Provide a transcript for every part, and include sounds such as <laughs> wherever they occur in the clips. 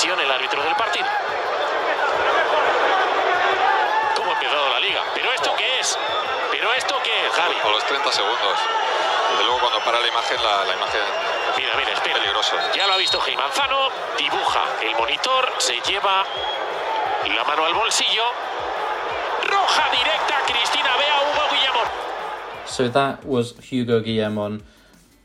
decisión el árbitro del partido. ¿Cómo ha empezado la liga? ¿Pero esto qué es? ¿Pero esto qué es, Javi? A los 30 segundos. Desde luego cuando para la imagen, la, la imagen Mira, mira, espera. peligroso. Ya lo ha visto Gil Manzano, dibuja el monitor, se lleva la mano al bolsillo. Roja directa, Cristina Bea, Hugo Guillamón. So that was Hugo Guillamon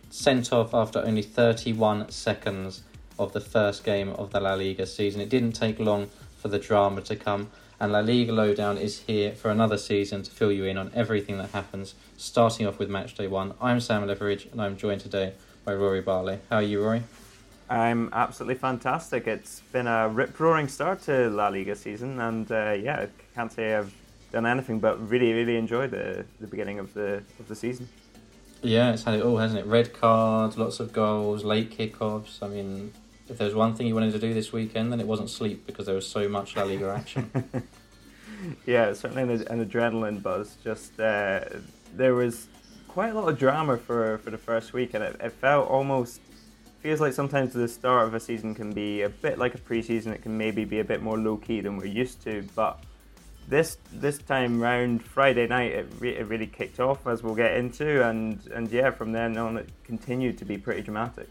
sent off after only 31 seconds of the first game of the La Liga season. It didn't take long for the drama to come, and La Liga Lowdown is here for another season to fill you in on everything that happens, starting off with match day one. I'm Sam Leveridge, and I'm joined today by Rory Barlow. How are you, Rory? I'm absolutely fantastic. It's been a rip roaring start to La Liga season, and uh, yeah, I can't say I've done anything but really, really enjoy the, the beginning of the of the season. Yeah, it's had it all, hasn't it? Red cards, lots of goals, late kickoffs. I mean, if there was one thing you wanted to do this weekend, then it wasn't sleep because there was so much La Liga action. <laughs> Yeah, certainly an, an adrenaline buzz. Just uh, there was quite a lot of drama for, for the first week, and it, it felt almost feels like sometimes the start of a season can be a bit like a preseason. It can maybe be a bit more low key than we're used to, but this this time round Friday night it, re- it really kicked off as we'll get into, and and yeah, from then on it continued to be pretty dramatic.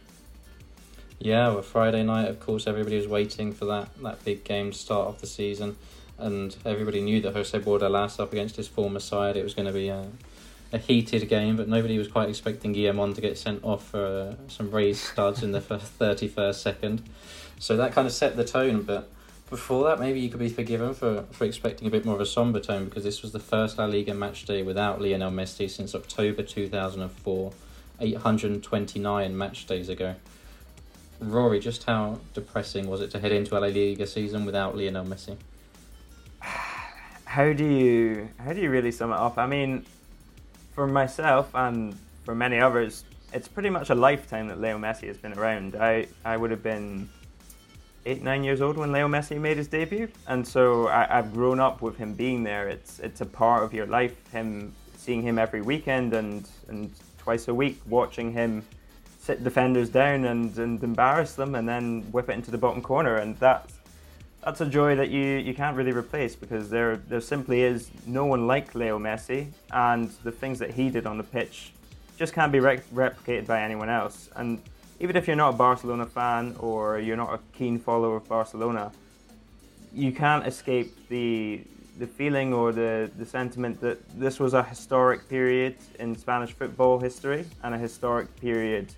Yeah, well, Friday night, of course, everybody was waiting for that, that big game start off the season, and everybody knew that Jose Bordalas up against his former side, it was going to be a, a heated game, but nobody was quite expecting Guillamon to get sent off for uh, some raised studs in the <laughs> first 31st second. So that kind of set the tone, but before that, maybe you could be forgiven for, for expecting a bit more of a somber tone because this was the first La Liga match day without Lionel Messi since October 2004, 829 match days ago. Rory, just how depressing was it to head into La Liga season without Lionel Messi? how do you how do you really sum it up? I mean, for myself and for many others, it's pretty much a lifetime that Leo Messi has been around. I I would have been eight nine years old when Leo Messi made his debut, and so I, I've grown up with him being there. It's it's a part of your life. Him seeing him every weekend and and twice a week, watching him sit defenders down and, and embarrass them, and then whip it into the bottom corner, and that's that's a joy that you, you can't really replace because there there simply is no one like Leo Messi, and the things that he did on the pitch just can't be rec- replicated by anyone else. And even if you're not a Barcelona fan or you're not a keen follower of Barcelona, you can't escape the the feeling or the, the sentiment that this was a historic period in Spanish football history and a historic period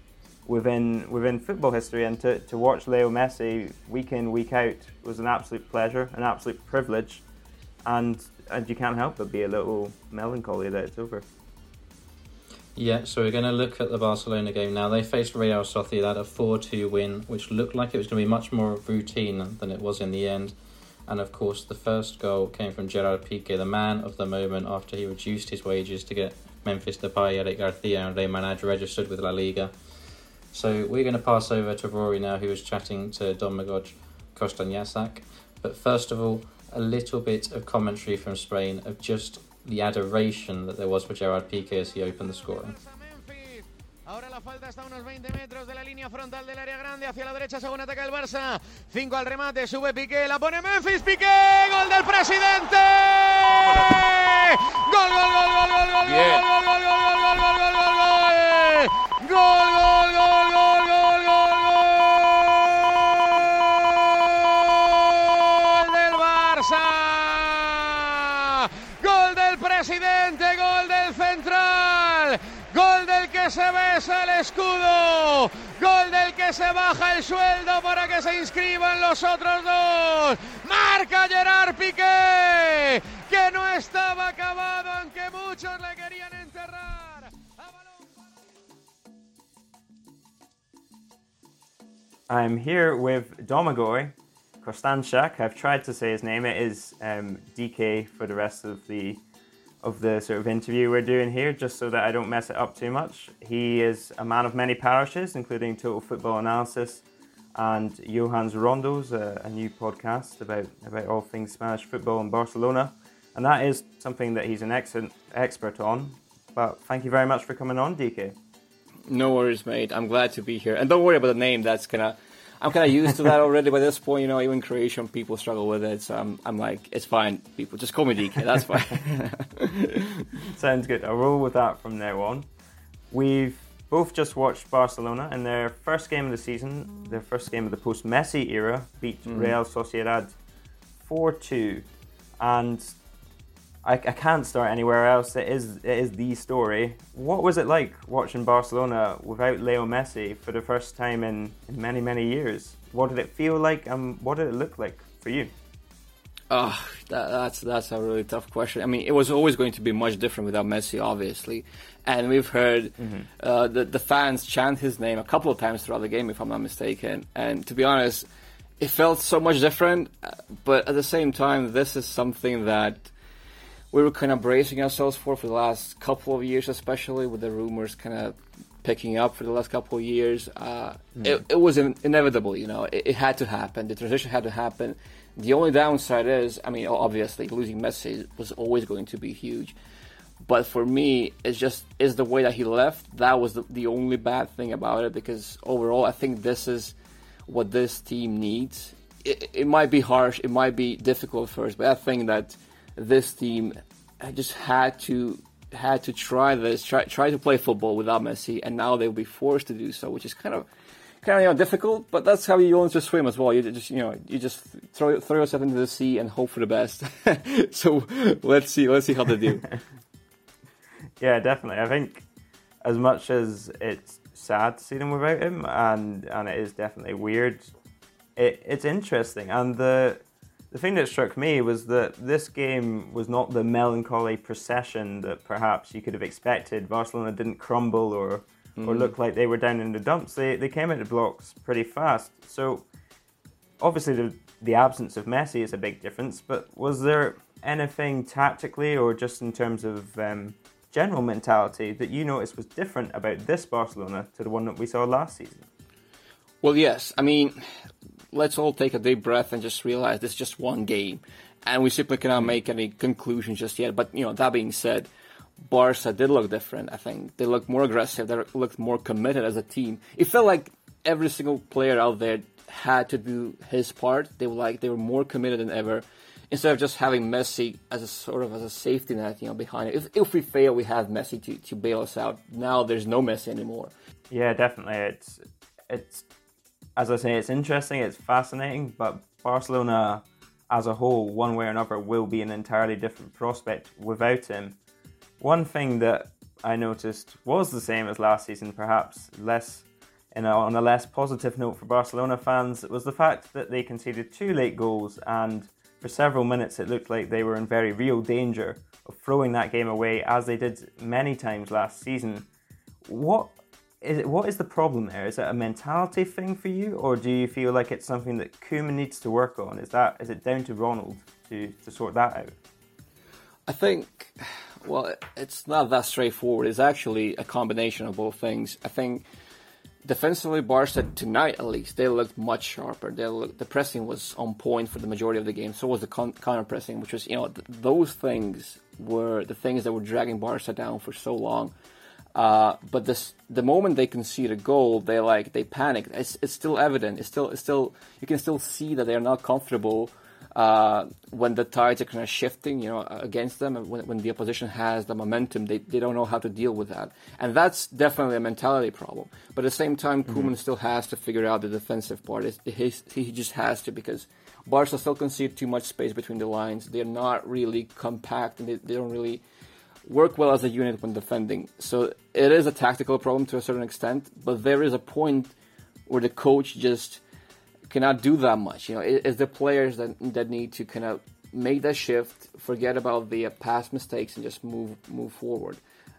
within within football history and to, to watch Leo Messi week in week out was an absolute pleasure an absolute privilege and and you can't help but be a little melancholy that it's over Yeah, so we're going to look at the Barcelona game now. They faced Real Sociedad, a 4 2 win, which looked like it was going to be much more routine than it was in the end. And of course, the first goal came from Gerard Piqué, the man of the moment, after he reduced his wages to get Memphis Depay, Eric Garcia, and Rey Manaj registered with La Liga. So we're going to pass over to Rory now, who was chatting to Domagoj Kostanjšak. But first of all, a little bit of commentary from Spain of just the adoration that there was for Gerard Piqué as he opened the scoring. Ahora la falta está a unos 20 metros de la línea frontal del área grande. Hacia la derecha, según ataca el Barça. 5 al remate, sube Piqué, la pone Memphis. Piqué, gol del presidente. Gol, gol, gol, gol, gol, gol, Bien. gol, gol, gol, gol, gol, gol, gol, gol, gol. Gol, gol, gol, gol, gol, gol, gol del Barça. Gol del presidente, gol del central. Gol del que se besa el escudo. Gol del que se baja el sueldo para que se inscriban los otros dos. Marca Gerard Piqué, que no estaba acabado aunque muchos le querían I'm here with Domagoj Kostanjšak. I've tried to say his name. It is um, DK for the rest of the of the sort of interview we're doing here, just so that I don't mess it up too much. He is a man of many parishes, including Total Football Analysis and Johan's Rondos, a, a new podcast about about all things Spanish football in Barcelona, and that is something that he's an excellent expert on. But thank you very much for coming on, DK. No worries, mate. I'm glad to be here, and don't worry about the name. That's kind of I'm kind of used to that already by this point. You know, even Croatian people struggle with it. So I'm, I'm like, it's fine. People just call me DK. That's fine. <laughs> Sounds good. I'll roll with that from now on. We've both just watched Barcelona in their first game of the season, their first game of the post Messi era, beat mm. Real Sociedad 4 2. And I, I can't start anywhere else. It is it is the story. What was it like watching Barcelona without Leo Messi for the first time in, in many many years? What did it feel like, and what did it look like for you? Oh, that, that's that's a really tough question. I mean, it was always going to be much different without Messi, obviously, and we've heard mm-hmm. uh, the the fans chant his name a couple of times throughout the game, if I'm not mistaken. And to be honest, it felt so much different. Uh, but at the same time, this is something that we were kind of bracing ourselves for for the last couple of years, especially with the rumors kind of picking up for the last couple of years. Uh, mm. it, it, was in, inevitable, you know. It, it, had to happen. The transition had to happen. The only downside is, I mean, obviously losing Messi was always going to be huge. But for me, it's just is the way that he left. That was the, the only bad thing about it because overall, I think this is what this team needs. It, it might be harsh, it might be difficult first, but I think that this team just had to had to try this, try try to play football without Messi, and now they'll be forced to do so, which is kind of kind of you know, difficult. But that's how you learn to swim as well. You just you know you just throw throw yourself into the sea and hope for the best. <laughs> so let's see let's see how they do. <laughs> yeah, definitely. I think as much as it's sad to see them without him, and and it is definitely weird. It, it's interesting, and the the thing that struck me was that this game was not the melancholy procession that perhaps you could have expected. Barcelona didn't crumble or mm. or look like they were down in the dumps. They they came into blocks pretty fast. So obviously the the absence of Messi is a big difference. But was there anything tactically or just in terms of um, general mentality that you noticed was different about this Barcelona to the one that we saw last season? Well, yes. I mean, let's all take a deep breath and just realize this is just one game, and we simply cannot mm-hmm. make any conclusions just yet. But you know, that being said, Barca did look different. I think they looked more aggressive. They looked more committed as a team. It felt like every single player out there had to do his part. They were like they were more committed than ever. Instead of just having Messi as a sort of as a safety net, you know, behind it. If, if we fail, we have Messi to, to bail us out. Now there's no Messi anymore. Yeah, definitely. It's it's as I say, it's interesting, it's fascinating, but Barcelona as a whole, one way or another, will be an entirely different prospect without him. One thing that I noticed was the same as last season, perhaps less a, on a less positive note for Barcelona fans, was the fact that they conceded two late goals, and for several minutes it looked like they were in very real danger of throwing that game away, as they did many times last season. What is it, what is the problem there? Is it a mentality thing for you, or do you feel like it's something that Koeman needs to work on? Is that is it down to Ronald to, to sort that out? I think, <sighs> well, it's not that straightforward. It's actually a combination of both things. I think defensively, Barca tonight at least they looked much sharper. They looked, the pressing was on point for the majority of the game. So was the con- counter pressing, which was you know th- those things were the things that were dragging Barca down for so long. Uh, but this, the moment they concede a goal, they like they panic. It's, it's still evident. It's still, it's still you can still see that they are not comfortable uh, when the tides are kind of shifting, you know, against them. And when, when the opposition has the momentum, they, they don't know how to deal with that. And that's definitely a mentality problem. But at the same time, mm still has to figure out the defensive part. It, it, he just has to because Barca still concede too much space between the lines. They're not really compact and they, they don't really work well as a unit when defending. So it is a tactical problem to a certain extent, but there is a point where the coach just cannot do that much. You know, it, it's the players that that need to kind of make that shift, forget about the uh, past mistakes, and just move move forward.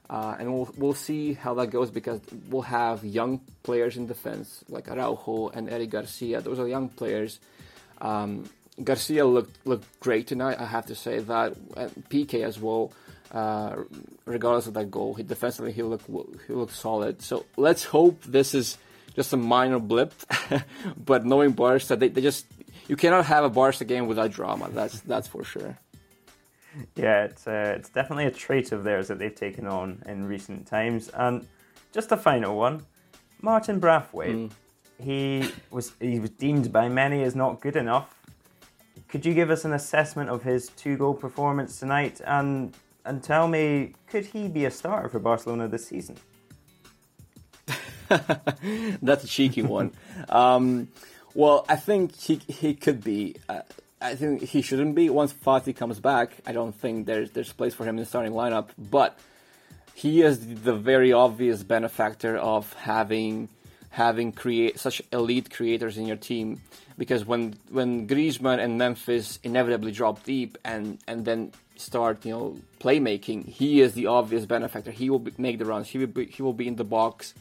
Uh, and we'll we'll see how that goes because we'll have young players in defense like Araujo and Eric Garcia. Those are young players. Um, Garcia looked looked great tonight. I have to say that and Piqué as well. Uh, regardless of that goal, he defensively he looked he looked solid. So let's hope this is just a minor blip. <laughs> but knowing Barca, they, they just you cannot have a Barca game without drama. That's that's for sure. Yeah, it's uh, it's definitely a trait of theirs that they've taken on in recent times. And just a final one, Martin Braithwaite. Mm. He was he was deemed by many as not good enough. Could you give us an assessment of his two goal performance tonight and and tell me could he be a starter for Barcelona this season? <laughs> That's a cheeky one. um, well, I think he he could be. Uh, I think he shouldn't be. Once Fati comes back, I don't think there's there's place for him in the starting lineup. But he is the very obvious benefactor of having having create such elite creators in your team. Because when when Griezmann and Memphis inevitably drop deep and and then start you know playmaking, he is the obvious benefactor. He will be, make the runs. He will be, he will be in the box,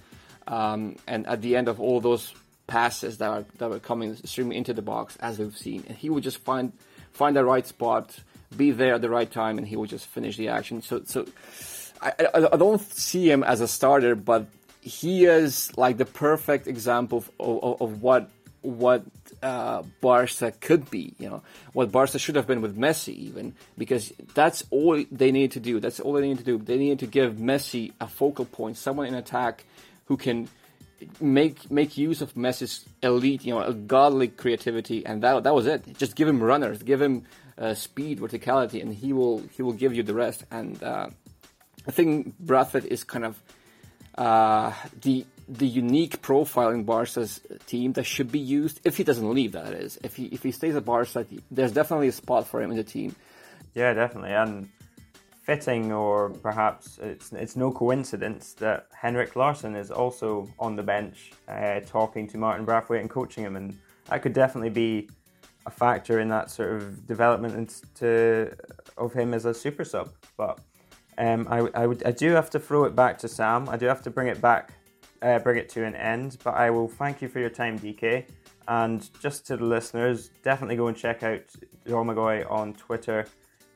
um, and at the end of all those passes that are that were coming streaming into the box as we've seen, and he will just find find the right spot, be there at the right time, and he will just finish the action. So so I, I, I don't see him as a starter, but he is like the perfect example of, of, of what what uh, Barca could be, you know, what Barca should have been with Messi, even because that's all they need to do. That's all they need to do. They need to give Messi a focal point, someone in attack who can make make use of Messi's elite, you know, godly creativity, and that that was it. Just give him runners, give him uh, speed, verticality, and he will he will give you the rest. And uh, I think Bradford is kind of uh, the the unique profile in Barca's team that should be used if he doesn't leave. That is, if he if he stays at Barca, there's definitely a spot for him in the team. Yeah, definitely, and fitting, or perhaps it's it's no coincidence that Henrik Larsson is also on the bench, uh, talking to Martin Braithwaite and coaching him, and that could definitely be a factor in that sort of development of him as a super sub. But um, I, I, would, I do have to throw it back to Sam. I do have to bring it back, uh, bring it to an end. But I will thank you for your time, DK. And just to the listeners, definitely go and check out Domagoj on Twitter.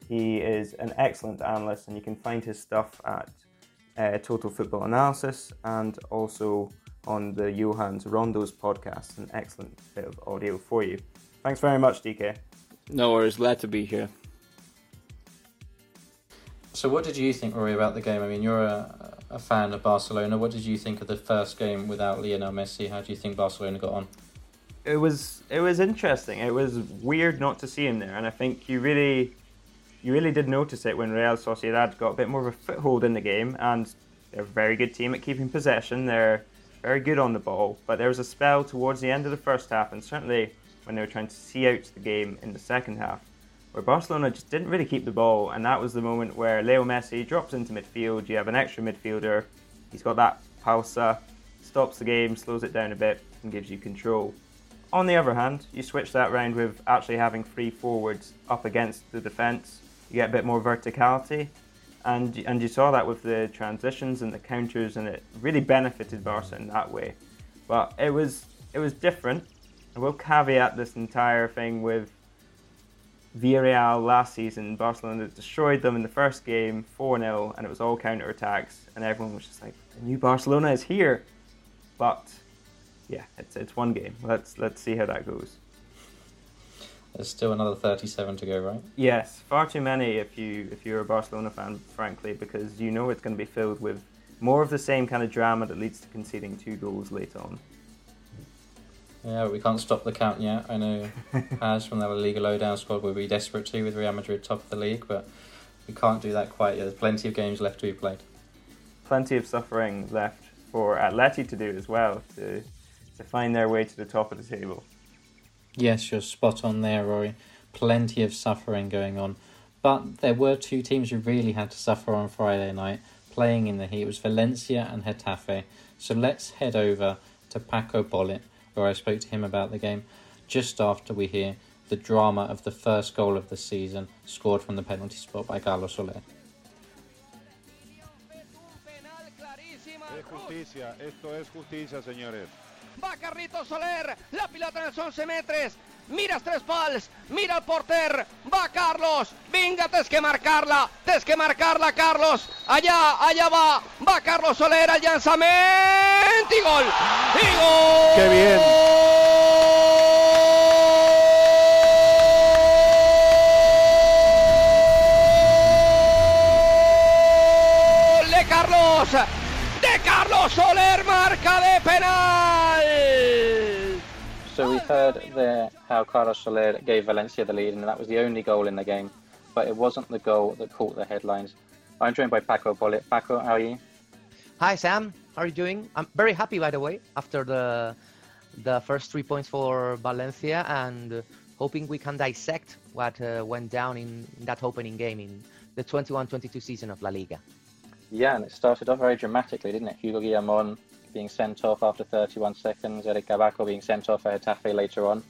He is an excellent analyst, and you can find his stuff at uh, Total Football Analysis and also on the Johan's Rondos podcast. An excellent bit of audio for you. Thanks very much, DK. No worries, glad to be here. So, what did you think, Rory, about the game? I mean, you're a, a fan of Barcelona. What did you think of the first game without Lionel Messi? How do you think Barcelona got on? It was it was interesting. It was weird not to see him there, and I think you really you really did notice it when Real Sociedad got a bit more of a foothold in the game, and they're a very good team at keeping possession. They're very good on the ball, but there was a spell towards the end of the first half, and certainly when they were trying to see out the game in the second half, where Barcelona just didn't really keep the ball, and that was the moment where Leo Messi drops into midfield. You have an extra midfielder, he's got that pausa, stops the game, slows it down a bit, and gives you control. On the other hand, you switch that round with actually having three forwards up against the defence. You get a bit more verticality, and and you saw that with the transitions and the counters, and it really benefited Barca in that way. But it was it was different. I will caveat this entire thing with Villarreal last season. Barcelona destroyed them in the first game, 4 0, and it was all counter attacks, and everyone was just like, "The new Barcelona is here." But yeah, it's it's one game. Let's let's see how that goes. There's still another 37 to go, right? Yes, far too many if you if you're a Barcelona fan, frankly, because you know it's going to be filled with more of the same kind of drama that leads to conceding two goals late on. Yeah, but we can't stop the count yet. I know <laughs> Has from the La Liga Lowdown squad will be desperate to with Real Madrid top of the league, but we can't do that quite yet. There's plenty of games left to be played. Plenty of suffering left for Atleti to do as well to to find their way to the top of the table. Yes, you're spot on there, Rory. Plenty of suffering going on. But there were two teams who really had to suffer on Friday night playing in the heat. It was Valencia and Getafe. So let's head over to Paco Polit, where I spoke to him about the game just after we hear the drama of the first goal of the season scored from the penalty spot by Carlos Soler. Es justicia, esto es justicia, señores. Va Carlito Soler, la pilota en els 11 metres, mira els tres pals, mira el porter, va Carlos, vinga, tens que marcar-la, tens que marcar-la, Carlos, allà, allà va, va Carlos Soler, el llançament, i gol, i gol! ¡Qué bien! Carlos, de Carlos Soler, marca de penal! So we heard there how Carlos Soler gave Valencia the lead, and that was the only goal in the game. But it wasn't the goal that caught the headlines. I'm joined by Paco Polit. Paco, how are you? Hi Sam, how are you doing? I'm very happy by the way after the the first three points for Valencia and uh, hoping we can dissect what uh, went down in, in that opening game in the 21-22 season of La Liga. Yeah, and it started off very dramatically, didn't it? Hugo Guillamon being sent off after 31 seconds, Eric Cabaco being sent off for Getafe later on.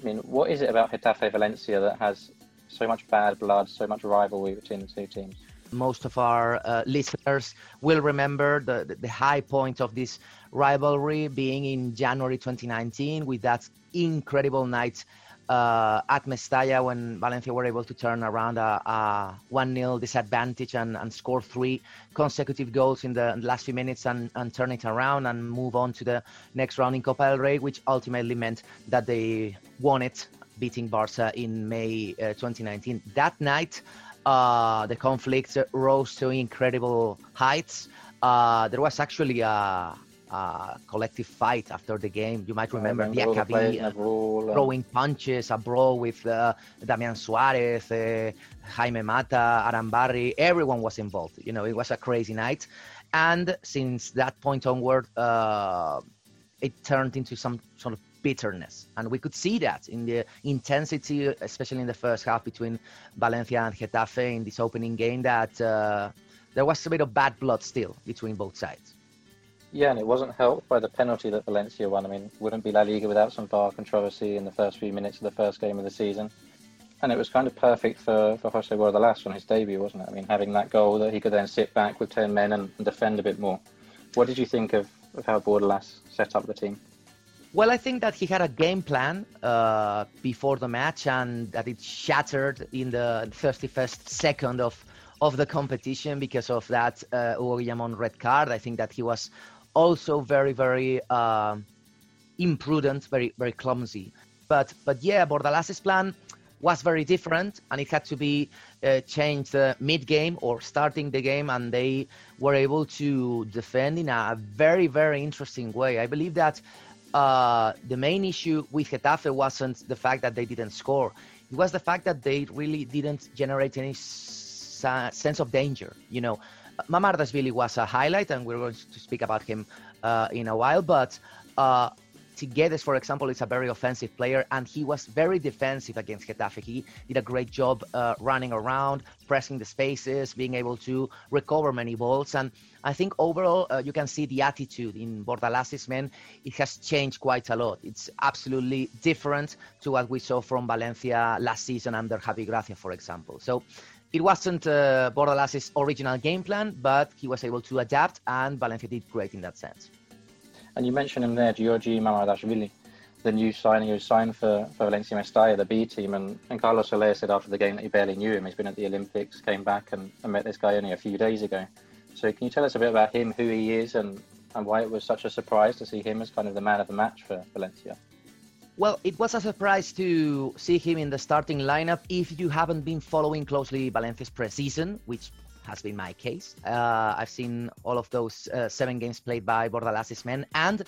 I mean, what is it about Getafe Valencia that has so much bad blood, so much rivalry between the two teams? Most of our uh, listeners will remember the, the, the high point of this rivalry being in January 2019 with that incredible night uh, at Mestalla when Valencia were able to turn around a, a 1-0 disadvantage and, and score three consecutive goals in the last few minutes and, and turn it around and move on to the next round in Copa del Rey, which ultimately meant that they won it, beating Barca in May uh, 2019. That night, uh, the conflict rose to incredible heights. Uh, there was actually a, a, collective fight after the game. You might remember Diakhaby uh, throwing punches, a brawl with uh, Damian Suarez, uh, Jaime Mata, Arambarri. Everyone was involved. You know, it was a crazy night. And since that point onward, uh, it turned into some sort of bitterness. And we could see that in the intensity, especially in the first half between Valencia and Getafe in this opening game, that uh, there was a bit of bad blood still between both sides. Yeah, and it wasn't helped by the penalty that Valencia won. I mean, wouldn't be La Liga without some VAR controversy in the first few minutes of the first game of the season. And it was kind of perfect for, for Jose Bordalas on his debut, wasn't it? I mean, having that goal that he could then sit back with 10 men and, and defend a bit more. What did you think of, of how Bordalas set up the team? Well, I think that he had a game plan uh, before the match and that it shattered in the 31st second of, of the competition because of that uh, red card. I think that he was also very, very uh, imprudent, very, very clumsy. But, but yeah, Bordalas's plan was very different and it had to be uh, changed uh, mid-game or starting the game and they were able to defend in a very, very interesting way. I believe that uh, the main issue with Getafe wasn't the fact that they didn't score. It was the fact that they really didn't generate any sense of danger. You know, Mamardashvili was a highlight, and we're going to speak about him uh, in a while. But uh, Tiguedes, for example, is a very offensive player, and he was very defensive against Getafe. He did a great job uh, running around, pressing the spaces, being able to recover many balls. And I think overall, uh, you can see the attitude in Bordalas's men. It has changed quite a lot. It's absolutely different to what we saw from Valencia last season under Javi Gracia, for example. So it wasn't uh, original game plan, but he was able to adapt, and Valencia did great in that sense. And you mentioned him there, Giorgi Mamardashvili, the new signing who signed for, for Valencia Mestalla, the B team. And, and Carlos Soler said after the game that he barely knew him. He's been at the Olympics, came back and, and met this guy only a few days ago. So can you tell us a bit about him, who he is, and, and why it was such a surprise to see him as kind of the man of the match for Valencia? Well, it was a surprise to see him in the starting lineup if you haven't been following closely Valencia's preseason, which has been my case. Uh, I've seen all of those uh, seven games played by Bordalas's men, and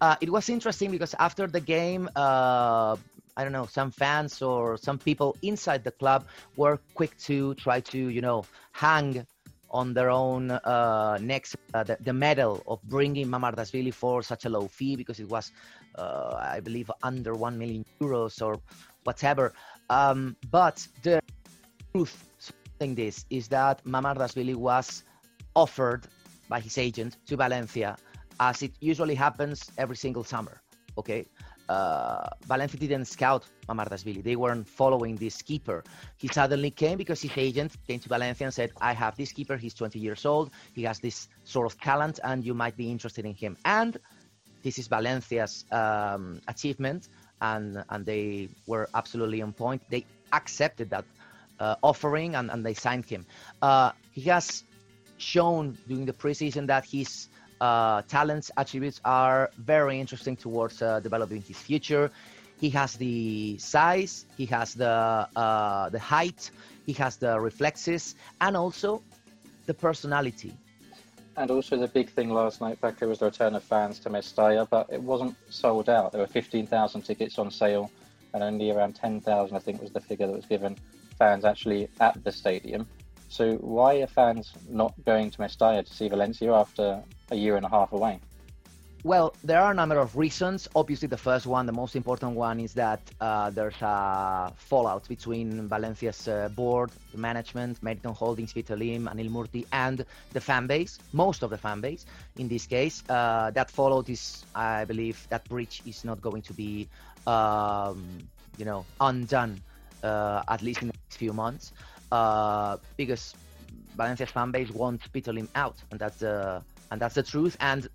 uh, it was interesting because after the game, uh, I don't know, some fans or some people inside the club were quick to try to, you know, hang on their own uh, necks uh, the, the, medal of bringing Mamardashvili for such a low fee because it was, uh, I believe, under 1 million euros or whatever. Um, but the truth saying this is that Mamardashvili was offered by his agent to Valencia as it usually happens every single summer. Okay, uh, Valencia didn't scout Mamardashvili. They weren't following this keeper. He suddenly came because his agent came to Valencia and said, I have this keeper. He's 20 years old. He has this sort of talent, and you might be interested in him. And this is Valencia's um, achievement, and and they were absolutely on point. They accepted that uh, offering and, and they signed him. Uh, he has shown during the preseason that his uh, talents, attributes are very interesting towards uh, developing his future. He has the size, he has the uh, the height, he has the reflexes, and also the personality. And also the big thing last night, Paco, was the return of fans to Mestalla, but it wasn't sold out. There were 15,000 tickets on sale, and only around 10,000, I think, was the figure that was given fans actually at the stadium. So why are fans not going to Mestalla to see Valencia after a year and a half away? Well, there are a number of reasons. Obviously, the first one, the most important one, is that uh, there's a fallout between Valencia's uh, board, management, Meriton Holdings, Vitolim, Anil Murthy, and the fan base, most of the fan base in this case. Uh, that fallout is, I believe, that bridge is not going to be, um, you know, undone, uh, at least in the next few months, uh, because Valencia's fan base wants Vitolim out, and that's the and that's the truth. And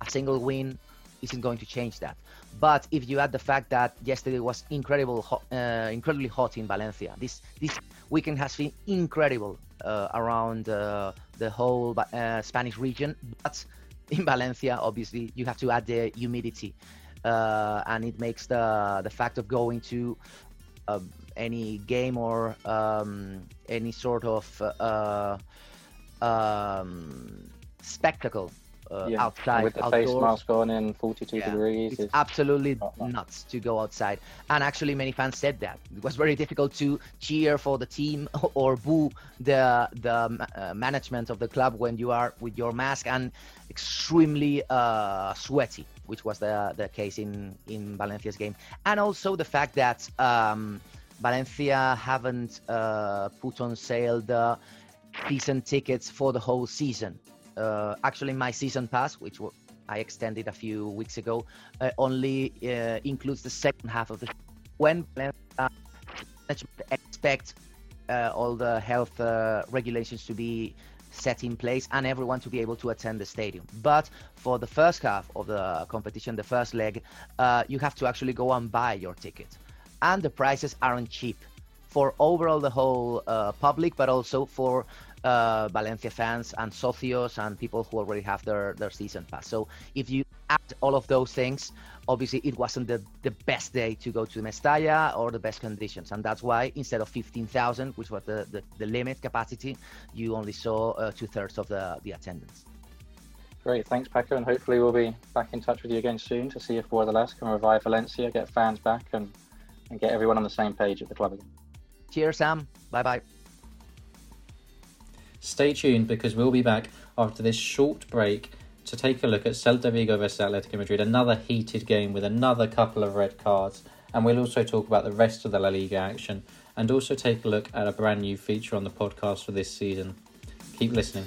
a single win isn't going to change that. But if you add the fact that yesterday was incredible, uh, incredibly hot in Valencia, this this weekend has been incredible uh, around uh, the whole uh, Spanish region. But in Valencia, obviously, you have to add the humidity, uh, and it makes the the fact of going to um, any game or um, any sort of uh, um, spectacle uh, yeah. outside. With the outdoors. face mask on in 42 yeah. degrees. It's, it's absolutely nuts to go outside. And actually, many fans said that. It was very difficult to cheer for the team <laughs> or boo the, the uh, management of the club when you are with your mask and extremely uh, sweaty, which was the, the case in, in Valencia's game. And also the fact that um, Valencia haven't uh, put on sale the season tickets for the whole season. Uh, actually my season pass, which I extended a few weeks ago, uh, only uh, includes the second half of the when uh, expect uh, all the health uh, regulations to be set in place and everyone to be able to attend the stadium. But for the first half of the competition, the first leg, you have to actually go and buy your ticket, and the prices aren't cheap for overall the whole public, but also for uh, Valencia fans and socios and people who already have their, their season pass. So if you add all of those things, obviously it wasn't the, the best day to go to Mestalla or the best conditions. And that's why instead of 15,000, which was the, the, the, limit capacity, you only saw uh, two thirds of the, the attendance. Great, thanks Paco, and hopefully we'll be back in touch with you again soon to see if Bordalás can revive Valencia, get fans back, and, and get everyone on the same page at the club again. Cheers, Sam. Bye bye. Stay tuned because we'll be back after this short break to take a look at Celta Vigo versus Atletico Madrid, another heated game with another couple of red cards. And we'll also talk about the rest of the La Liga action and also take a look at a brand new feature on the podcast for this season. Keep listening.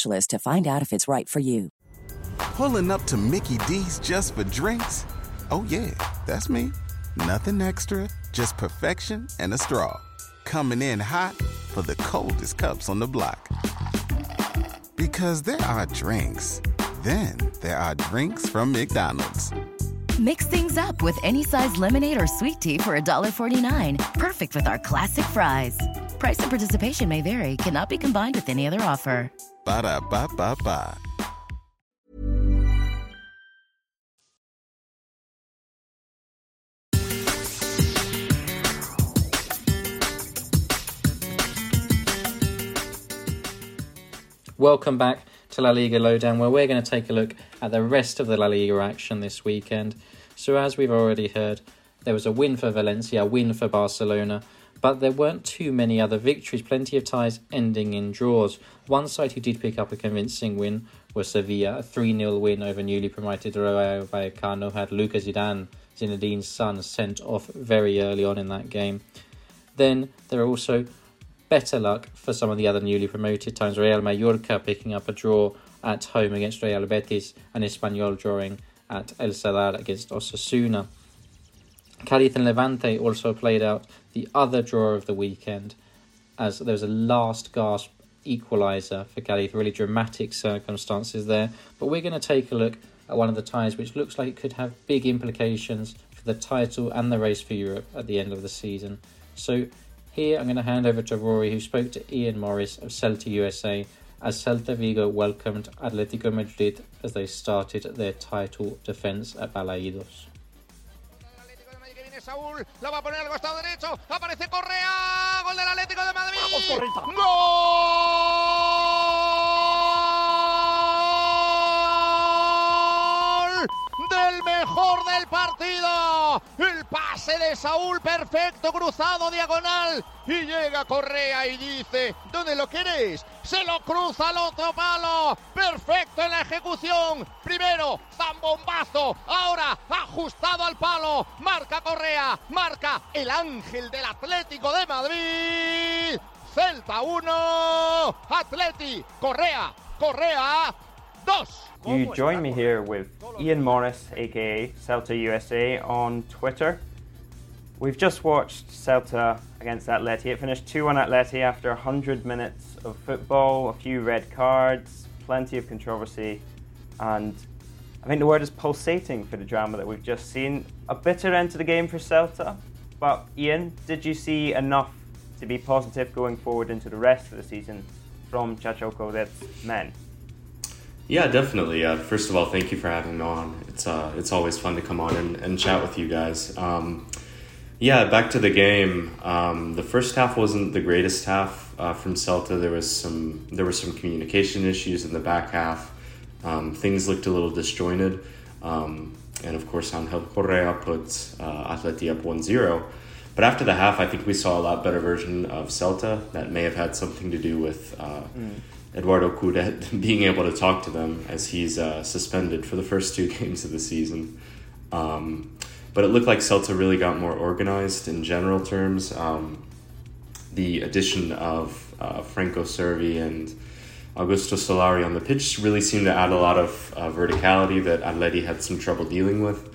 specialist to find out if it's right for you. Pulling up to Mickey D's just for drinks? Oh, yeah, that's me. Nothing extra, just perfection and a straw. Coming in hot for the coldest cups on the block. Because there are drinks, then there are drinks from McDonald's. Mix things up with any size lemonade or sweet tea for $1.49. Perfect with our classic fries. Price and participation may vary, cannot be combined with any other offer. Ba da ba ba ba. Welcome back to La Liga Lowdown, where we're going to take a look at the rest of the La Liga action this weekend. So, as we've already heard, there was a win for Valencia, a win for Barcelona, but there weren't too many other victories, plenty of ties ending in draws. One side who did pick up a convincing win was Sevilla, a 3 0 win over newly promoted Rayo Vallecano, had Lucas Zidane, Zinedine's son, sent off very early on in that game. Then there are also better luck for some of the other newly promoted times. Real Mallorca picking up a draw at home against Real Betis and Espanyol drawing at El Sadar against Osasuna. Cadiz and Levante also played out the other draw of the weekend as there was a last gasp equaliser for Cadiz. Really dramatic circumstances there. But we're going to take a look at one of the ties which looks like it could have big implications for the title and the race for Europe at the end of the season. So here I'm going to hand over to Rory, who spoke to Ian Morris of Celta USA as Celta Vigo welcomed Atletico Madrid as they started their title defence at Balaidos. Saúl, la va a poner al costado derecho, aparece Correa, gol del Atlético de Madrid. ¡Gol! Del mejor del partido. El pase de Saúl perfecto, cruzado diagonal. Y llega Correa y dice, ¿dónde lo querés? Se lo cruza al otro palo. Perfecto en la ejecución. Primero, zambombazo. Ahora, ajustado al palo. Marca Correa. Marca el ángel del Atlético de Madrid. Celta 1. Atleti. Correa. Correa 2. You join me here with Ian Morris, aka Celta USA, on Twitter. We've just watched Celta against Atleti. It finished 2 1 Atleti after 100 minutes of football, a few red cards, plenty of controversy, and I think the word is pulsating for the drama that we've just seen. A bitter end to the game for Celta, but Ian, did you see enough to be positive going forward into the rest of the season from Chacho Coudet's men? Yeah, definitely. Uh, first of all, thank you for having me on. It's uh, it's always fun to come on and, and chat with you guys. Um, yeah, back to the game. Um, the first half wasn't the greatest half uh, from Celta. There was some there were some communication issues in the back half. Um, things looked a little disjointed, um, and of course, Angel Correa put uh, Atleti up 1-0. But after the half, I think we saw a lot better version of Celta. That may have had something to do with. Mm Eduardo Coudet <laughs> being able to talk to them as he's uh, suspended for the first two <laughs> games of the season. Um, but it looked like Celta really got more organized in general terms. Um, the addition of uh, Franco Cervi and Augusto Solari on the pitch really seemed to add a lot of uh, verticality that Atleti had some trouble dealing with.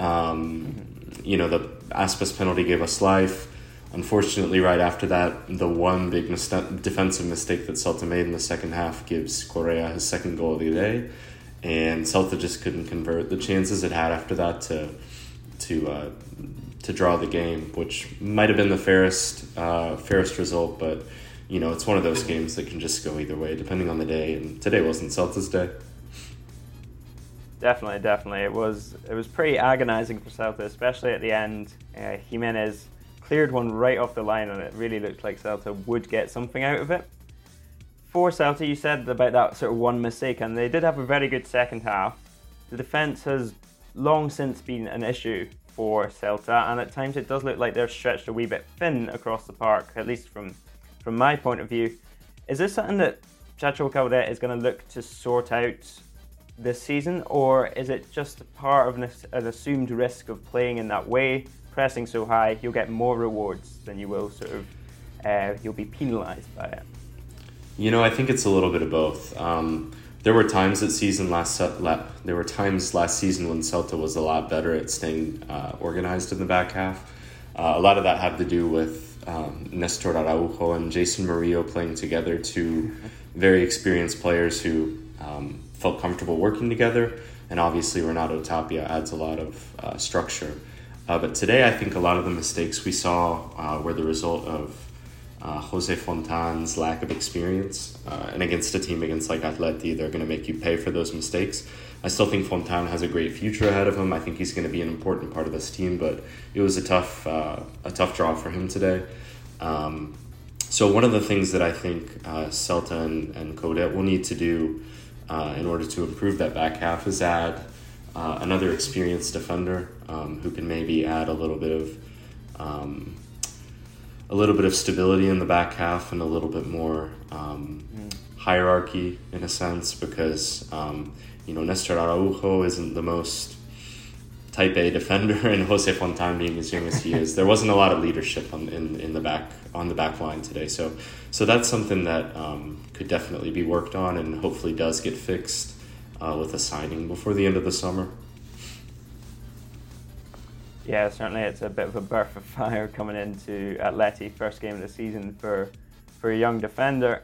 Um, you know, the Aspas penalty gave us life. Unfortunately, right after that, the one big mis- defensive mistake that Celta made in the second half gives Correa his second goal of the day, and Celta just couldn't convert. The chances it had after that to to uh, to draw the game, which might have been the fairest uh, fairest result, but you know it's one of those games that can just go either way depending on the day, and today wasn't Celta's day. Definitely, definitely, it was it was pretty agonizing for Celta, especially at the end. Uh, Jimenez cleared one right off the line, and it really looked like Celta would get something out of it. For Celta, you said about that sort of one mistake, and they did have a very good second half. The defence has long since been an issue for Celta, and at times it does look like they're stretched a wee bit thin across the park, at least from, from my point of view. Is this something that Chacho Coudet is going to look to sort out this season, or is it just part of an, an assumed risk of playing in that way? pressing so high, you'll get more rewards than you will sort of, uh, you'll be penalized by it. You know, I think it's a little bit of both. Um, there were times that season last there were times last season when Celta was a lot better at staying uh, organized in the back half. Uh, a lot of that had to do with um, Nestor Araujo and Jeison Murillo playing together, two very experienced players who um, felt comfortable working together. And obviously, Renato Tapia adds a lot of uh, structure. Uh, but today, I think a lot of the mistakes we saw uh, were the result of uh, Jose Fontan's lack of experience. Uh, and against a team against like Atleti, they're going to make you pay for those mistakes. I still think Fontan has a great future ahead of him. I think he's going to be an important part of this team, but it was a tough, uh, a tough draw for him today. Um, so one of the things that I think uh, Celta and, and Coudet will need to do uh, in order to improve that back half is add uh, another experienced defender um, who can maybe add a little bit of um, a little bit of stability in the back half and a little bit more um, mm. hierarchy in a sense because um, you know Nestor Araujo isn't the most type A defender <laughs> and Jose Fontan being as young as he is there wasn't a lot of leadership on, in, in the back on the back line today so so that's something that um, could definitely be worked on and hopefully does get fixed uh, with a signing before the end of the summer yeah, certainly it's a bit of a birth of fire coming into Atleti, first game of the season for for a young defender.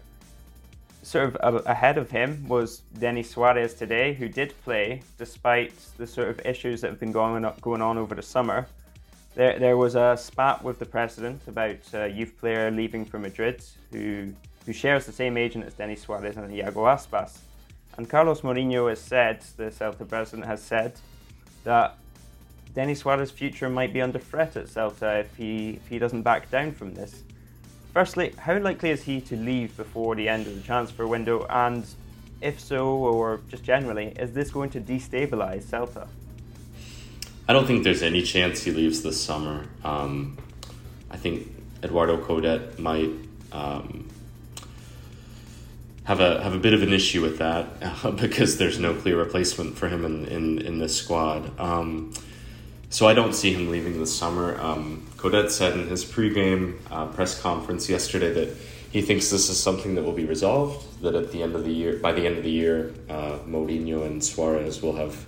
Sort of ahead of him was Denis Suarez today, who did play despite the sort of issues that have been going on, going on over the summer. There, there was a spat with the president about a youth player leaving for Madrid who, who shares the same agent as Denis Suarez and Iago Aspas. And Carlos Mouriño has said, the Celta president has said, that Denis Suarez's future might be under threat at Celta if he, if he doesn't back down from this. Firstly, how likely is he to leave before the end of the transfer window? And if so, or just generally, is this going to destabilise Celta? I don't think there's any chance he leaves this summer. Um, I think Eduardo Coudet might um, have a have a bit of an issue with that uh, <laughs> because there's no clear replacement for him in in, in this squad. Um, so I don't see him leaving this summer. Um, Coudet said in his pregame uh, press conference yesterday that he thinks this is something that will be resolved. That at the end of the year, by the end of the year, uh, Mouriño and Suarez will have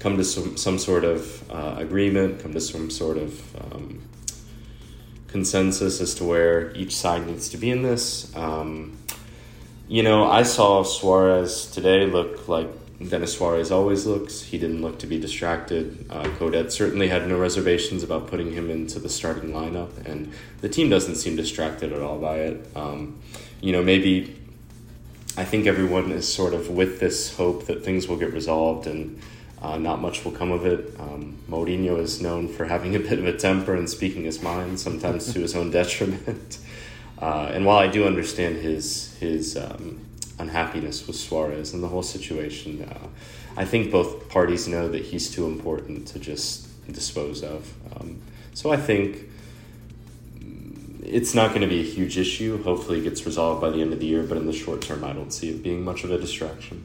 come to some, some sort of uh, agreement, come to some sort of um, consensus as to where each side needs to be in this. Um, you know, I saw Suarez today look like Denis Suarez always looks. He didn't look to be distracted. Uh, Coudet certainly had no reservations about putting him into the starting lineup, and the team doesn't seem distracted at all by it. Um, you know, maybe I think everyone is sort of with this hope that things will get resolved and uh, not much will come of it. Um, Mouriño is known for having a bit of a temper and speaking his mind, sometimes to his own <laughs> detriment. Uh, and while I do understand his his um, unhappiness with Suarez and the whole situation. Uh, I think both parties know that he's too important to just dispose of. Um, so I think it's not going to be a huge issue. Hopefully, it gets resolved by the end of the year, but in the short term, I don't see it being much of a distraction.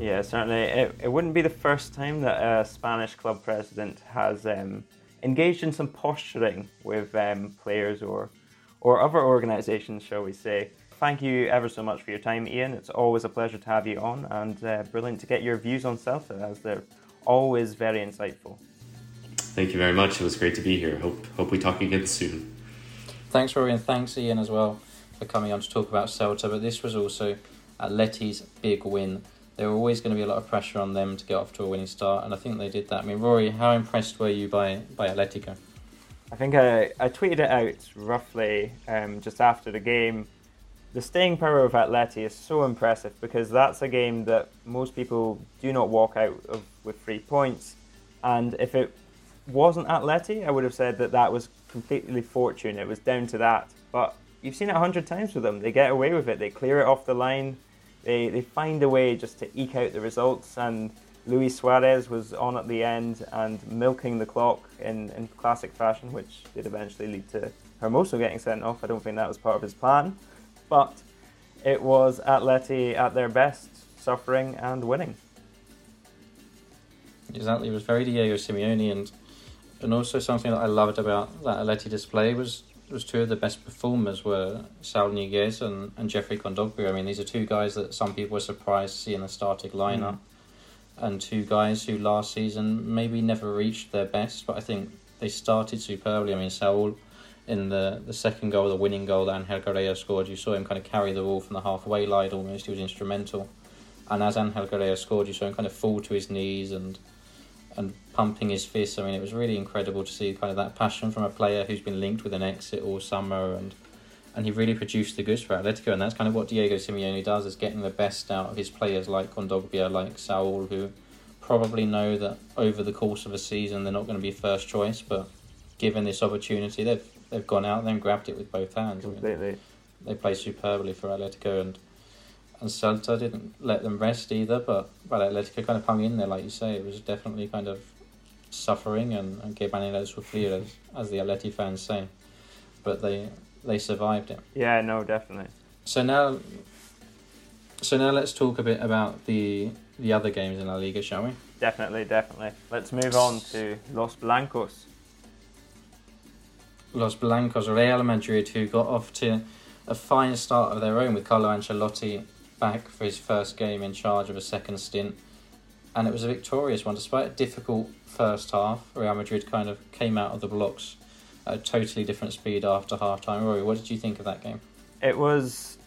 Yeah, certainly. It, it wouldn't be the first time that a Spanish club president has um, engaged in some posturing with um, players or, or other organisations, shall we say thank you ever so much for your time, Ian. It's always a pleasure to have you on and uh, brilliant to get your views on Celta as they're always very insightful. Thank you very much. It was great to be here. Hope hope we talk again soon. Thanks, Rory, and thanks, Ian, as well, for coming on to talk about Celta. But this was also Atleti's big win. There were always going to be a lot of pressure on them to get off to a winning start, and I think they did that. I mean, Rory, how impressed were you by, by Atletico? I think I, I tweeted it out roughly um, just after the game the staying power of Atleti is so impressive because that's a game that most people do not walk out of with three points. And if it wasn't Atleti, I would have said that that was completely fortune. It was down to that. But you've seen it a hundred times with them. They get away with it. They clear it off the line. They they find a way just to eke out the results. And Luis Suarez was on at the end and milking the clock in, in classic fashion, which did eventually lead to Hermoso getting sent off. I don't think that was part of his plan but it was Atleti at their best, suffering and winning. Exactly, it was very Diego Simeone, and and also something that I loved about that Atleti display was was two of the best performers were Saul Niguez and, and Jeffrey Kondogbia. I mean, these are two guys that some people were surprised to see in the starting lineup, mm. and two guys who last season maybe never reached their best, but I think they started superbly. I mean, Saul in the, the second goal, the winning goal that Angel Correa scored, you saw him kind of carry the ball from the halfway line almost. He was instrumental. And as Angel Correa scored, you saw him kind of fall to his knees and and pumping his fist. I mean, it was really incredible to see kind of that passion from a player who's been linked with an exit all summer, and and he really produced the goods for Atletico, and that's kind of what Diego Simeone does: is getting the best out of his players like Kondogbia, like Saul, who probably know that over the course of a season they're not going to be first choice, but given this opportunity, they've they've gone out and then grabbed it with both hands. Completely. I mean, they played superbly for Atletico, and and Celta didn't let them rest either. But but Atletico kind of hung in there, like you say. It was definitely kind of suffering and and que manera sufrir, as, as the Atleti fans say. But they they survived it. Yeah, no, definitely. So now, so now let's talk a bit about the the other games in La Liga, shall we? Definitely, definitely. Let's move on to Los Blancos. Los Blancos, or Real Madrid, who got off to a fine start of their own with Carlo Ancelotti back for his first game in charge of a second stint. And it was a victorious one. Despite a difficult first half, Real Madrid kind of came out of the blocks at a totally different speed after half time. Rory, what did you think of that game? It was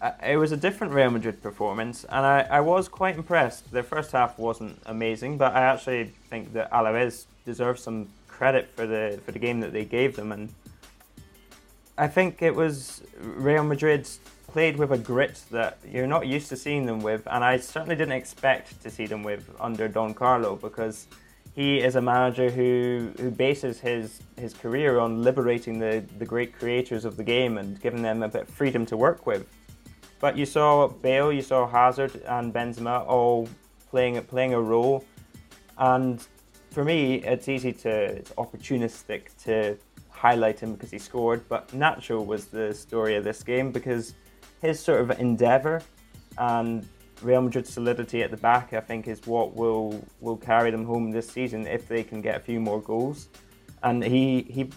uh, it was a different Real Madrid performance, and I, I was quite impressed. Their first half wasn't amazing, but I actually think that Alaves deserves some credit for the for the game that they gave them, and I think it was Real Madrid played with a grit that you're not used to seeing them with, and I certainly didn't expect to see them with under Don Carlo because he is a manager who, who bases his, his career on liberating the, the great creators of the game and giving them a bit of freedom to work with. But you saw Bale, you saw Hazard and Benzema all playing playing a role, and for me, it's easy to it's opportunistic to highlight him because he scored. But Nacho was the story of this game because his sort of endeavour and Real Madrid's solidity at the back, I think, is what will will carry them home this season if they can get a few more goals. And he he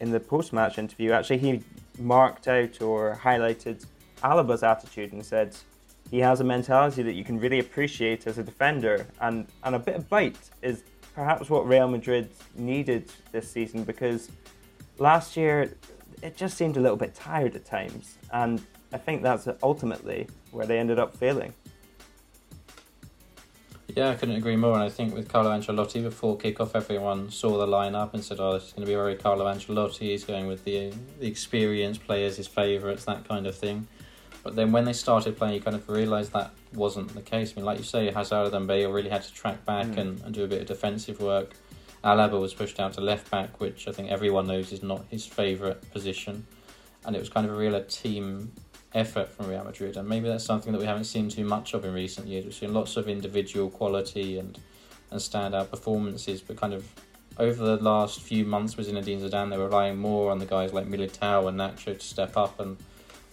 in the post match interview actually he marked out or highlighted Alaba's attitude and said he has a mentality that you can really appreciate as a defender and, and a bit of bite is perhaps what Real Madrid needed this season because last year it just seemed a little bit tired at times and I think that's ultimately where they ended up failing. Yeah, I couldn't agree more. And I think with Carlo Ancelotti, before kickoff, everyone saw the lineup and said, "Oh, it's going to be very Carlo Ancelotti. He's going with the the experienced players, his favourites, that kind of thing." But then when they started playing, you kind of realised that wasn't the case. I mean, like you say, Hazard and Bale really had to track back mm. and, and do a bit of defensive work. Alaba was pushed out to left back, which I think everyone knows is not his favourite position. And it was kind of a real team effort from Real Madrid, and maybe that's something that we haven't seen too much of in recent years. We've seen lots of individual quality and and standout performances, but kind of over the last few months with Zinedine Zidane, they're relying more on the guys like Militao and Nacho to step up, and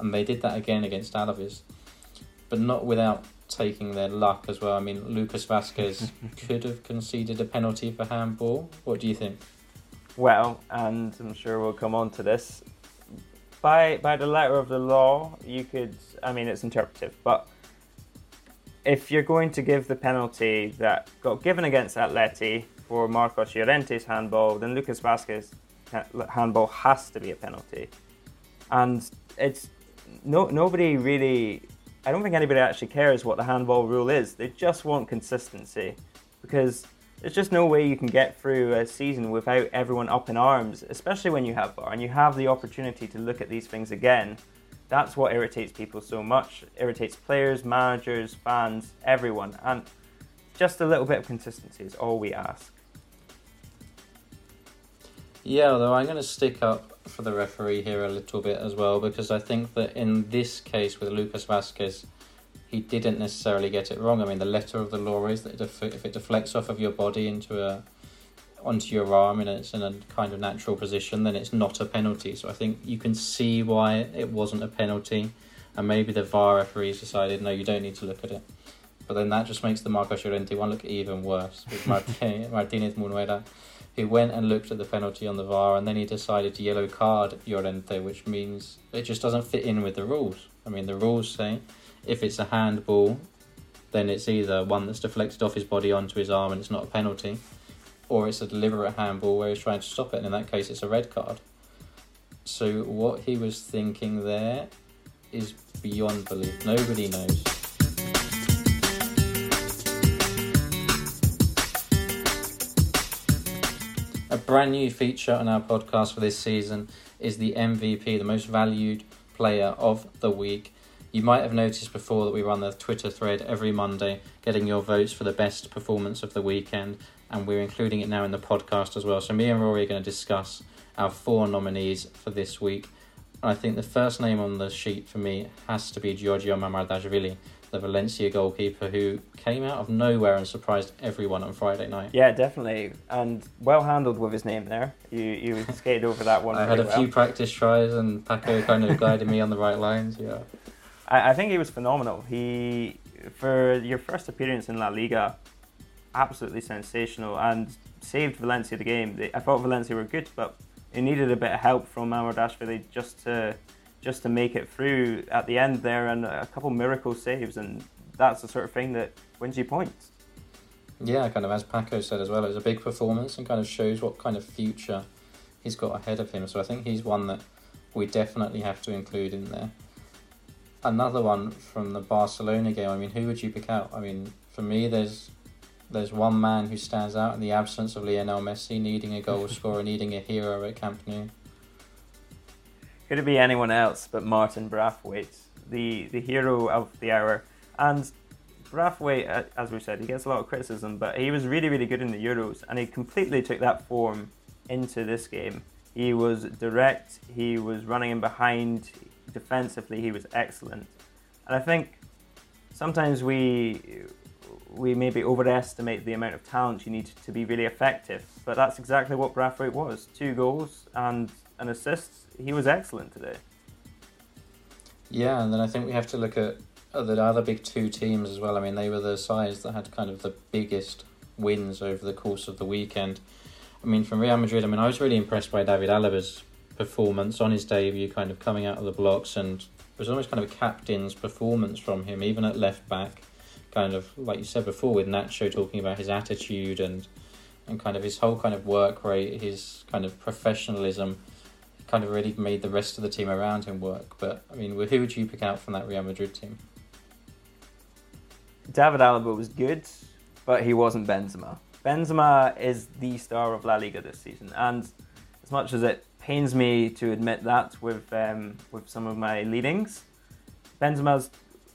and they did that again against Alaves, but not without taking their luck as well. I mean, Lucas Vazquez <laughs> could have conceded a penalty for handball. What do you think? Well, and I'm sure we'll come on to this by by the letter of the law, you could. I mean, it's interpretive, but if you're going to give the penalty that got given against Atleti for Marcos Llorente's handball, then Lucas Vazquez handball has to be a penalty, and it's no nobody really. I don't think anybody actually cares what the handball rule is. They just want consistency because there's just no way you can get through a season without everyone up in arms, especially when you have VAR and you have the opportunity to look at these things again. That's what irritates people so much. It irritates players, managers, fans, everyone. And just a little bit of consistency is all we ask. Yeah, although I'm going to stick up for the referee here a little bit as well because I think that in this case with Lucas Vazquez, he didn't necessarily get it wrong. I mean, the letter of the law is that if it deflects off of your body into a onto your arm and it's in a kind of natural position, then it's not a penalty. So I think you can see why it wasn't a penalty, and maybe the VAR referees decided no, you don't need to look at it. But then that just makes the Marcos Llorente one look even worse with <laughs> Martinez Munuera, who went and looked at the penalty on the VAR and then he decided to yellow card Llorente, which means it just doesn't fit in with the rules. I mean, the rules say if it's a handball, then it's either one that's deflected off his body onto his arm and it's not a penalty, or it's a deliberate handball where he's trying to stop it, and in that case, it's a red card. So, what he was thinking there is beyond belief. Nobody knows. A brand new feature on our podcast for this season is the MVP, the most valued player of the week. You might have noticed before that we run the Twitter thread every Monday, getting your votes for the best performance of the weekend, and we're including it now in the podcast as well. So, me and Rory are going to discuss our four nominees for this week. And I think the first name on the sheet for me has to be Giorgio Mamardashvili, the Valencia goalkeeper who came out of nowhere and surprised everyone on Friday night. Yeah, definitely, and well handled with his name there. You you <laughs> skated over that one. I had a well. few practice tries, and Paco kind of <laughs> guided me on the right lines. Yeah, I, I think he was phenomenal. He for your first appearance in La Liga, absolutely sensational, and saved Valencia the game. They, I thought Valencia were good, but it needed a bit of help from Mamardashvili just to just to make it through at the end there and a couple miracle saves and that's the sort of thing that wins you points. Yeah, kind of as Paco said as well, it was a big performance and kind of shows what kind of future he's got ahead of him. So I think he's one that we definitely have to include in there. Another one from the Barcelona game. I mean, who would you pick out? I mean, for me, there's there's one man who stands out in the absence of Lionel Messi, needing a goal <laughs> scorer, needing a hero at Camp Nou. Could it be anyone else but Martin Braithwaite, the, the hero of the hour? And Braithwaite, uh, as we said, he gets a lot of criticism, but he was really, really good in the Euros, and he completely took that form into this game. He was direct, he was running in behind, defensively, he was excellent. And I think sometimes we we maybe overestimate the amount of talent you need to be really effective, but that's exactly what Braithwaite was. Two goals and an assist he was excellent today. Yeah, and then I think we have to look at the other big two teams as well. I mean, they were the sides that had kind of the biggest wins over the course of the weekend. I mean, from Real Madrid, I mean, I was really impressed by David Alaba's performance on his debut, kind of coming out of the blocks, and it was almost kind of a captain's performance from him, even at left back. Kind of like you said before, with Nacho talking about his attitude and and kind of his whole kind of work rate, his kind of professionalism kind of really made the rest of the team around him work. But I mean, who would you pick out from that Real Madrid team? David Alaba was good, but he wasn't Benzema. Benzema is the star of La Liga this season, and as much as it pains me to admit that with um, with some of my leadings, Benzema's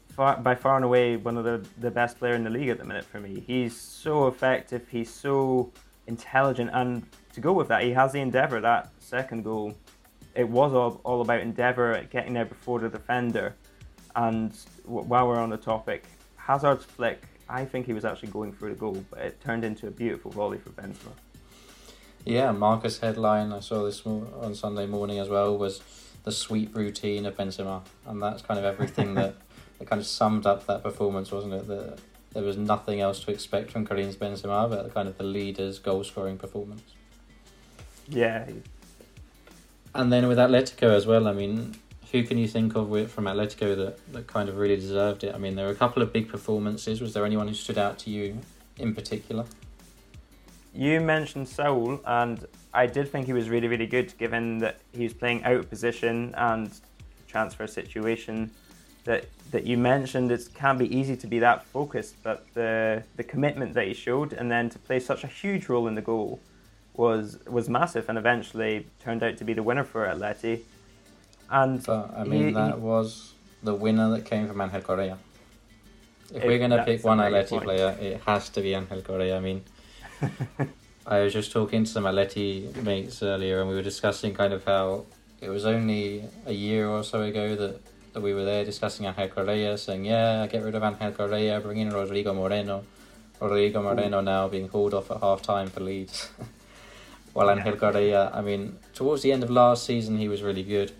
far, by far and away one of the, the best player in the league at the minute for me. He's so effective, he's so intelligent, and to go with that, he has the endeavour. That second goal it was all, all about endeavour, getting there before the defender. And w- while we're on the topic, Hazard's flick, I think he was actually going for the goal, but it turned into a beautiful volley for Benzema. Yeah, Marca's headline I saw this on Sunday morning as well was the sweet routine of Benzema, and that's kind of everything that, <laughs> that kind of summed up that performance, wasn't it? That there was nothing else to expect from Karim's Benzema, but kind of the leader's goal scoring performance. Yeah, and then with Atletico as well, I mean, who can you think of from Atletico that, that kind of really deserved it? I mean, there were a couple of big performances. Was there anyone who stood out to you in particular? You mentioned Saul, and I did think he was really, really good given that he was playing out of position and transfer situation. That that you mentioned, it can be easy to be that focused, but the the commitment that he showed, and then to play such a huge role in the goal was was massive and eventually turned out to be the winner for Atleti. And but, I mean, he, that he, was the winner that came from Angel Correa. If it, we're going to pick one Atleti player, it has to be Angel Correa. I mean, <laughs> I was just talking to some Atleti mates earlier, and we were discussing kind of how it was only a year or so ago that, that we were there discussing Angel Correa, saying, "Yeah, get rid of Angel Correa, bring in Rodrigo Moreno." Rodrigo Moreno Ooh. now being called off at half time for Leeds. <laughs> While Angel. Correa, I mean, towards the end of last season, he was really good.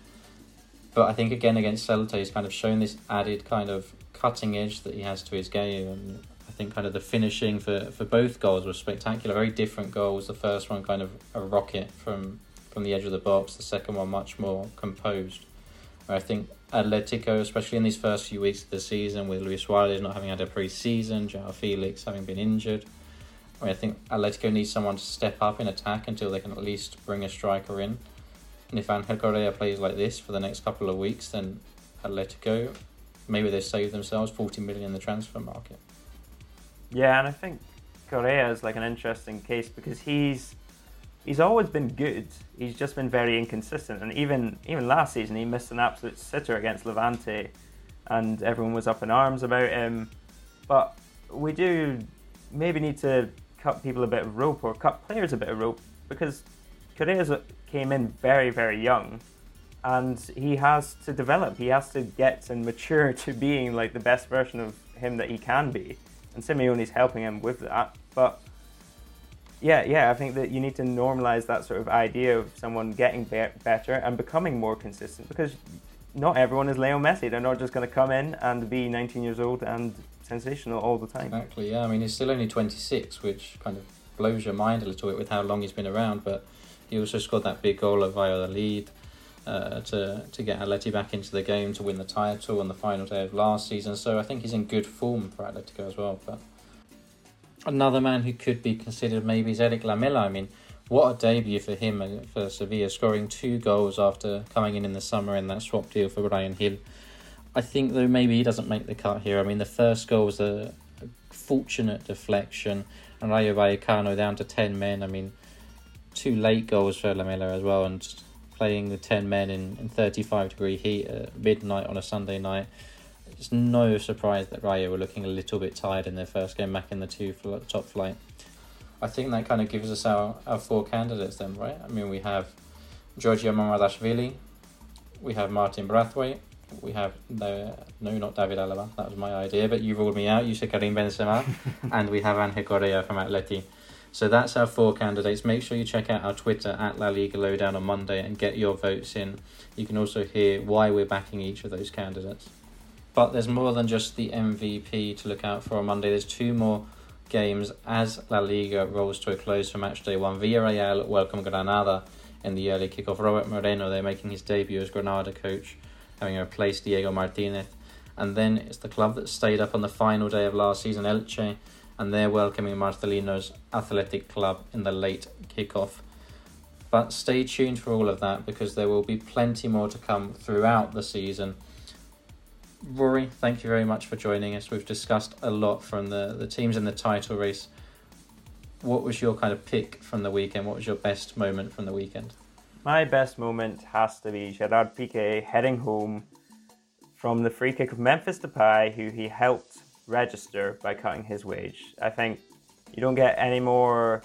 But I think again against Celta, he's kind of shown this added kind of cutting edge that he has to his game. And I think kind of the finishing for, for both goals was spectacular. Very different goals. The first one kind of a rocket from from the edge of the box. The second one much more composed. I think Atletico, especially in these first few weeks of the season, with Luis Suarez not having had a pre-season, Joao Felix having been injured, I, think Atletico needs someone to step up in attack until they can at least bring a striker in. And if Angel Correa plays like this for the next couple of weeks, then Atletico, maybe they save themselves 40 million in the transfer market. Yeah, and I think Correa is like an interesting case because he's he's always been good. He's just been very inconsistent, and even even last season he missed an absolute sitter against Levante, and everyone was up in arms about him. But we do maybe need to cut people a bit of rope or cut players a bit of rope because Correa came in very very young, and he has to develop. He has to get and mature to being like the best version of him that he can be, and Simeone's helping him with that. But yeah, yeah, I think that you need to normalize that sort of idea of someone getting be- better and becoming more consistent because not everyone is Leo Messi. They're not just going to come in and be 19 years old and sensational all the time. Exactly, yeah. I mean, he's still only 26, which kind of blows your mind a little bit with how long he's been around, but he also scored that big goal the lead. Uh, to to get Atleti back into the game to win the title on the final day of last season, so I think he's in good form for Atletico as well. But another man who could be considered maybe is Erik Lamela. I mean, what a debut for him for Sevilla, scoring two goals after coming in in the summer in that swap deal for Bryan Gil. I think though maybe he doesn't make the cut here. I mean, the first goal was a, a fortunate deflection, and Rayo Vallecano down to ten men. I mean, two late goals for Lamela as well, and playing the ten men in, in thirty five degree heat at midnight on a Sunday night it's no surprise that Rayo were looking a little bit tired in their first game back in the two top flight. I think that kind of gives us our, our four candidates then, right? I mean, we have Giorgio Mamardashvili, we have Martin Braithwaite, we have no, no, not David Alaba. That was my idea, but you ruled me out. You said Karim Benzema, <laughs> and we have Angel Correa from Atleti. So that's our four candidates. Make sure you check out our Twitter at La Liga Lowdown on Monday and get your votes in. You can also hear why we're backing each of those candidates. But there's more than just the MVP to look out for on Monday. There's two more games as La Liga rolls to a close for match day one. Villarreal welcome Granada in the early kickoff. Robert Moreno, they're making his debut as Granada coach, having replaced Diego Martinez. And then it's the club that stayed up on the final day of last season, Elche, and they're welcoming Marcelino's Athletic Club in the late kickoff. But stay tuned for all of that because there will be plenty more to come throughout the season Rory, thank you very much for joining us. We've discussed a lot from the, the teams in the title race. What was your kind of pick from the weekend? What was your best moment from the weekend? My best moment has to be Gerard Piqué heading home from the free kick of Memphis Depay, who he helped register by cutting his wage. I think you don't get any more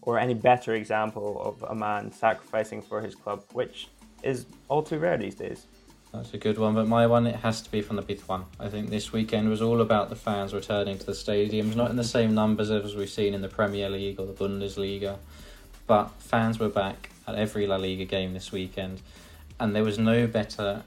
or any better example of a man sacrificing for his club, which is all too rare these days. That's a good one, but my one it has to be from the Pizjuan. I think this weekend was all about the fans returning to the stadiums, not in the same numbers as we've seen in the Premier League or the Bundesliga, but fans were back at every La Liga game this weekend, and there was no better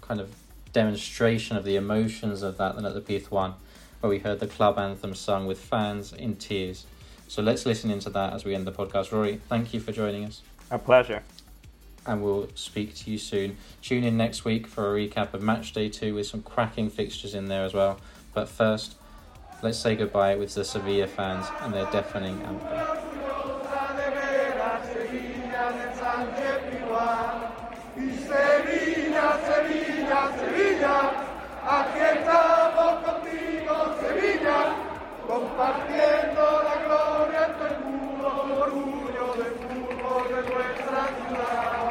kind of demonstration of the emotions of that than at the Pizjuan, where we heard the club anthem sung with fans in tears. So let's listen into that as we end the podcast. Rory, thank you for joining us. A pleasure and we'll speak to you soon. Tune in next week for a recap of match day two with some cracking fixtures in there as well. But first, let's say goodbye with the Sevilla fans and their deafening anthem. Sevilla, aquí estamos contigo, Sevilla, compartiendo la gloria del mundo, orgullo del fútbol de nuestra ciudad.